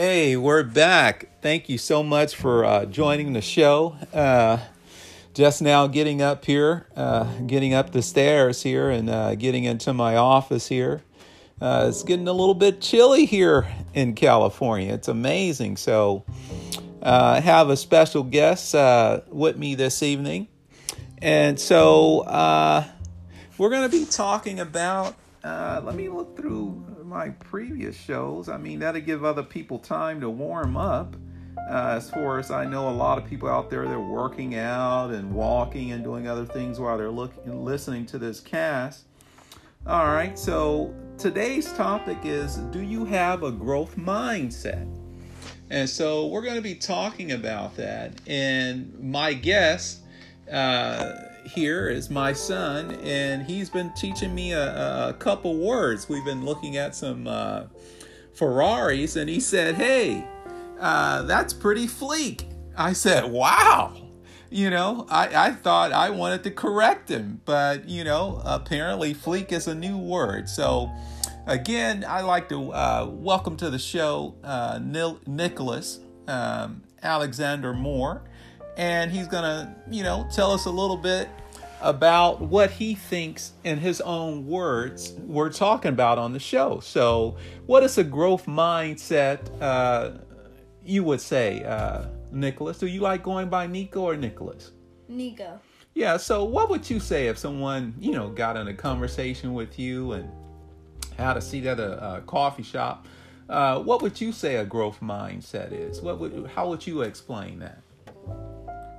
Hey, we're back. Thank you so much for uh, joining the show. Uh, just now getting up here, uh, getting up the stairs here, and uh, getting into my office here. Uh, it's getting a little bit chilly here in California. It's amazing. So, uh, I have a special guest with me this evening. And so, we're going to be talking about, let me look through my previous shows. I mean, that'll give other people time to warm up. Uh, as far as I know, a lot of people out there they're working out and walking and doing other things while they're looking, listening to this cast. All right, so today's topic is: Do you have a growth mindset? And so we're going to be talking about that. And my guest. Uh, here is my son, and he's been teaching me a, a couple words. We've been looking at some uh, Ferraris, and he said, Hey, uh, that's pretty fleek. I said, Wow. You know, I, I thought I wanted to correct him, but, you know, apparently fleek is a new word. So, again, I'd like to uh, welcome to the show uh, Nil- Nicholas um, Alexander Moore and he's to, you know, tell us a little bit about what he thinks in his own words we're talking about on the show. So, what is a growth mindset uh, you would say, uh, Nicholas? Do you like going by Nico or Nicholas? Nico. Yeah, so what would you say if someone, you know, got in a conversation with you and had a seat at a, a coffee shop? Uh, what would you say a growth mindset is? What would, how would you explain that?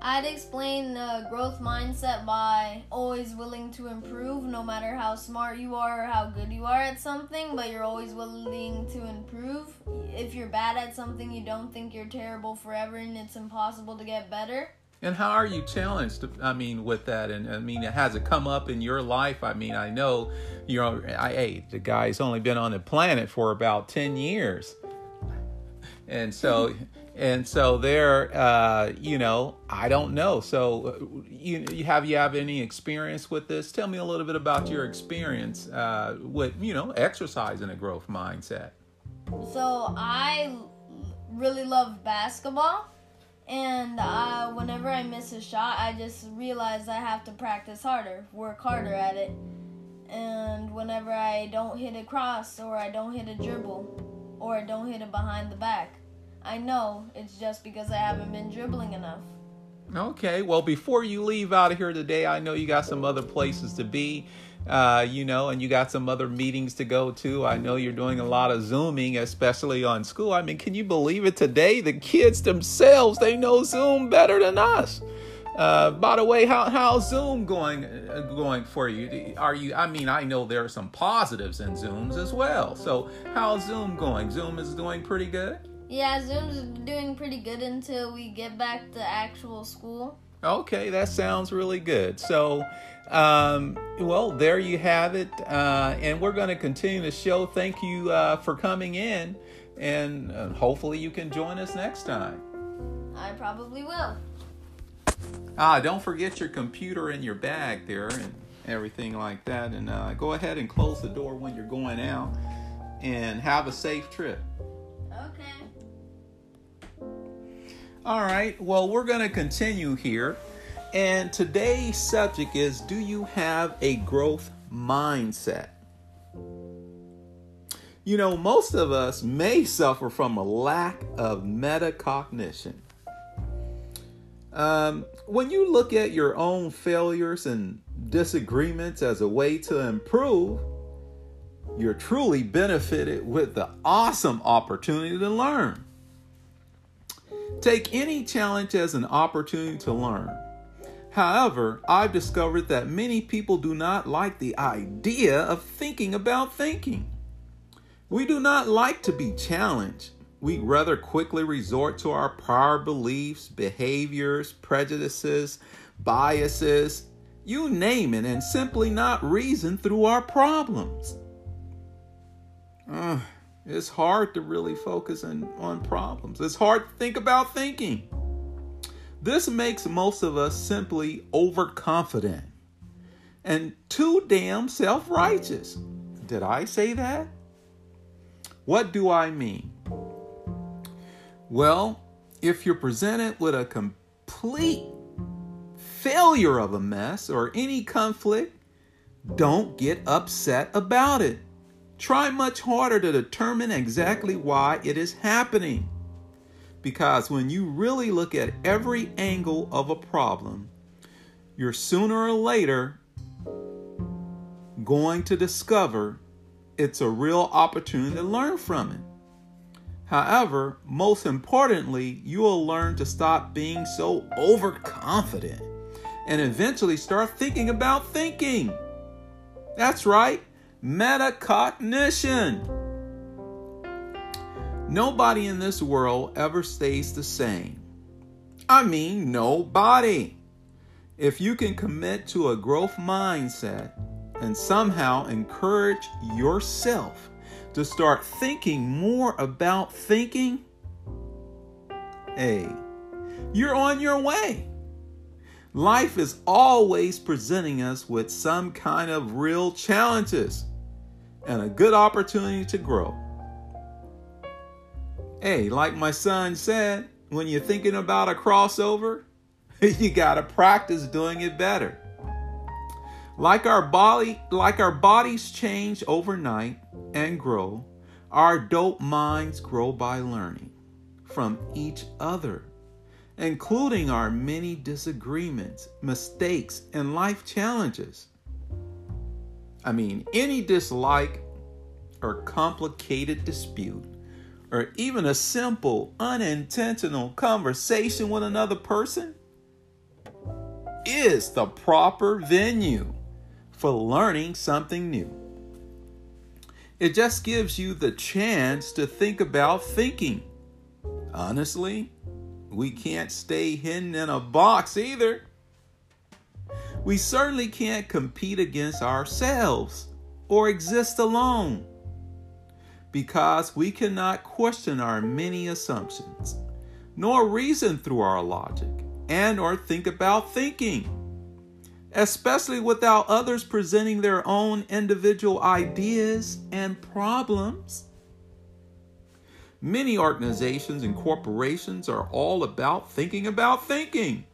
I'd explain the growth mindset by always willing to improve no matter how smart you are or how good you are at something, but you're always willing to improve. If you're bad at something, you don't think you're terrible forever and it's impossible to get better. And how are you challenged? I mean, with that, and I mean, has it come up in your life? I mean, I know, you know, I, hey, the guy's only been on the planet for about ten years, and so and so there uh, you know i don't know. So uh, you, you have you have any experience with this? Tell me a little bit about your experience uh, with you know exercising a growth mindset. So i really love basketball. And uh, whenever i miss a shot i just realize i have to practice harder work harder at it. And whenever i don't hit a cross or i don't hit a dribble or I don't hit it behind the back I know it's just because I haven't been dribbling enough. Okay, well, before you leave out of here today, I know you got some other places to be, uh, you know, and you got some other meetings to go to. I know you're doing a lot of Zooming, especially on school. I mean, can you believe it today? The kids themselves, they know Zoom better than us. Uh, by the way, how how's Zoom going uh, going for you? Are you? I mean, I know there are some positives in Zooms as well. So, how's Zoom going? Zoom is doing pretty good. Yeah, Zoom's doing pretty good until we get back to actual school. Okay, that sounds really good. So, um, well, there you have it. Uh, and we're going to continue the show. Thank you uh, for coming in. And uh, hopefully, you can join us next time. I probably will. Ah, don't forget your computer in your bag there and everything like that. And uh, go ahead and close the door when you're going out. And have a safe trip. All right, well, we're going to continue here. And today's subject is Do you have a growth mindset? You know, most of us may suffer from a lack of metacognition. Um, when you look at your own failures and disagreements as a way to improve, you're truly benefited with the awesome opportunity to learn. Take any challenge as an opportunity to learn. However, I've discovered that many people do not like the idea of thinking about thinking. We do not like to be challenged. We rather quickly resort to our prior beliefs, behaviors, prejudices, biases, you name it, and simply not reason through our problems. Uh, it's hard to really focus on, on problems. It's hard to think about thinking. This makes most of us simply overconfident and too damn self righteous. Did I say that? What do I mean? Well, if you're presented with a complete failure of a mess or any conflict, don't get upset about it. Try much harder to determine exactly why it is happening. Because when you really look at every angle of a problem, you're sooner or later going to discover it's a real opportunity to learn from it. However, most importantly, you will learn to stop being so overconfident and eventually start thinking about thinking. That's right, metacognition. Nobody in this world ever stays the same. I mean, nobody. If you can commit to a growth mindset and somehow encourage yourself to start thinking more about thinking, hey, you're on your way. Life is always presenting us with some kind of real challenges and a good opportunity to grow. Hey, like my son said, when you're thinking about a crossover, you got to practice doing it better. Like our body, like our bodies change overnight and grow, our dope minds grow by learning from each other including our many disagreements, mistakes, and life challenges. I mean, any dislike or complicated dispute, or even a simple, unintentional conversation with another person, is the proper venue for learning something new. It just gives you the chance to think about thinking. Honestly, we can't stay hidden in a box either. We certainly can't compete against ourselves or exist alone because we cannot question our many assumptions nor reason through our logic and or think about thinking especially without others presenting their own individual ideas and problems Many organizations and corporations are all about thinking about thinking.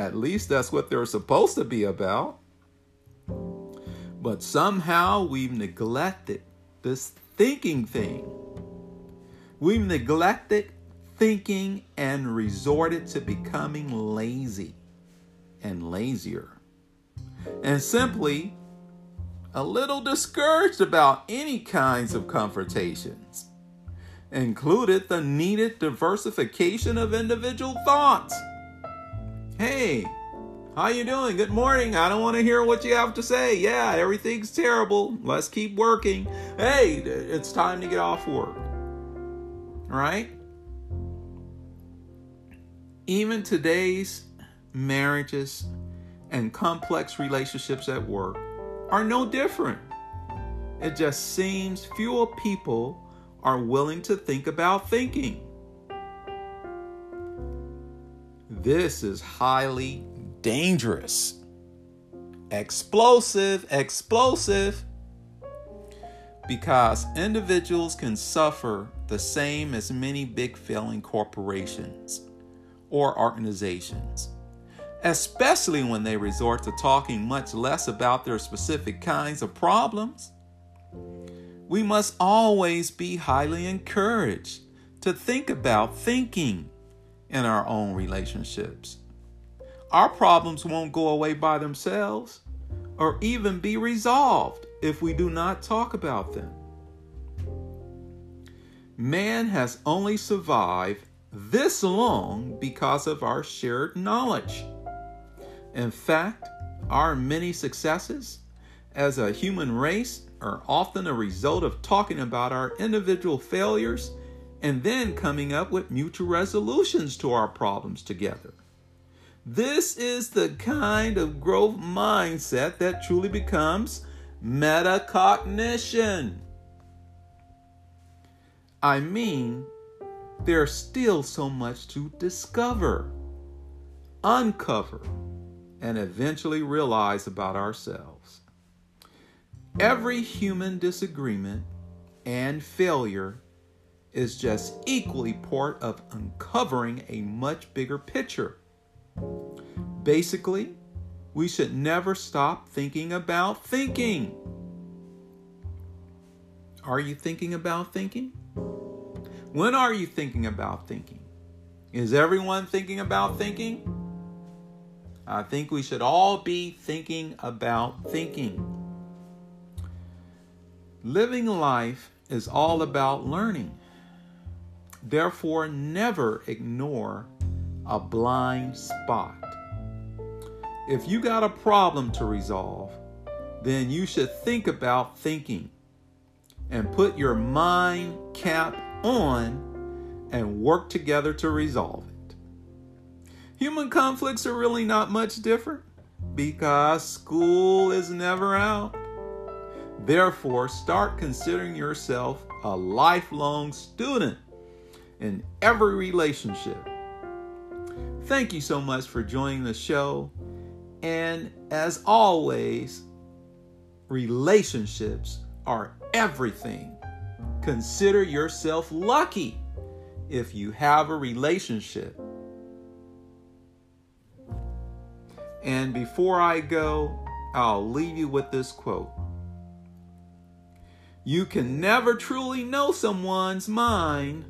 At least that's what they're supposed to be about. But somehow we've neglected this thinking thing. We've neglected thinking and resorted to becoming lazy and lazier. And simply a little discouraged about any kinds of confrontations, included the needed diversification of individual thoughts. Hey, how you doing? Good morning. I don't want to hear what you have to say. Yeah, everything's terrible. Let's keep working. Hey, it's time to get off work. Right? Even today's marriages and complex relationships at work are no different. It just seems fewer people are willing to think about thinking. This is highly dangerous. Explosive, explosive. Because individuals can suffer the same as many big failing corporations or organizations especially when they resort to talking much less about their specific kinds of problems. We must always be highly encouraged to think about thinking in our own relationships. Our problems won't go away by themselves or even be resolved if we do not talk about them. Man has only survived this long because of our shared knowledge. In fact, our many successes as a human race are often a result of talking about our individual failures and then coming up with mutual resolutions to our problems together. This is the kind of growth mindset that truly becomes metacognition. I mean, there's still so much to discover, uncover, and eventually realize about ourselves. Every human disagreement and failure is just equally part of uncovering a much bigger picture. Basically, we should never stop thinking about thinking. Are you thinking about thinking? When are you thinking about thinking? Is everyone thinking about thinking? I think we should all be thinking about thinking. Living life is all about learning. Therefore, never ignore a blind spot. If you got a problem to resolve, then you should think about thinking and put your mind cap on and work together to resolve it. Human conflicts are really not much different because school is never out. Therefore, start considering yourself a lifelong student in every relationship. Thank you so much for joining the show. And as always, relationships are everything. Consider yourself lucky if you have a relationship. And before I go, I'll leave you with this quote You can never truly know someone's mind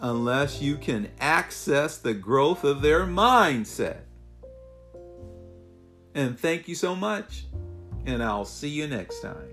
unless you can access the growth of their mindset. And thank you so much, and I'll see you next time.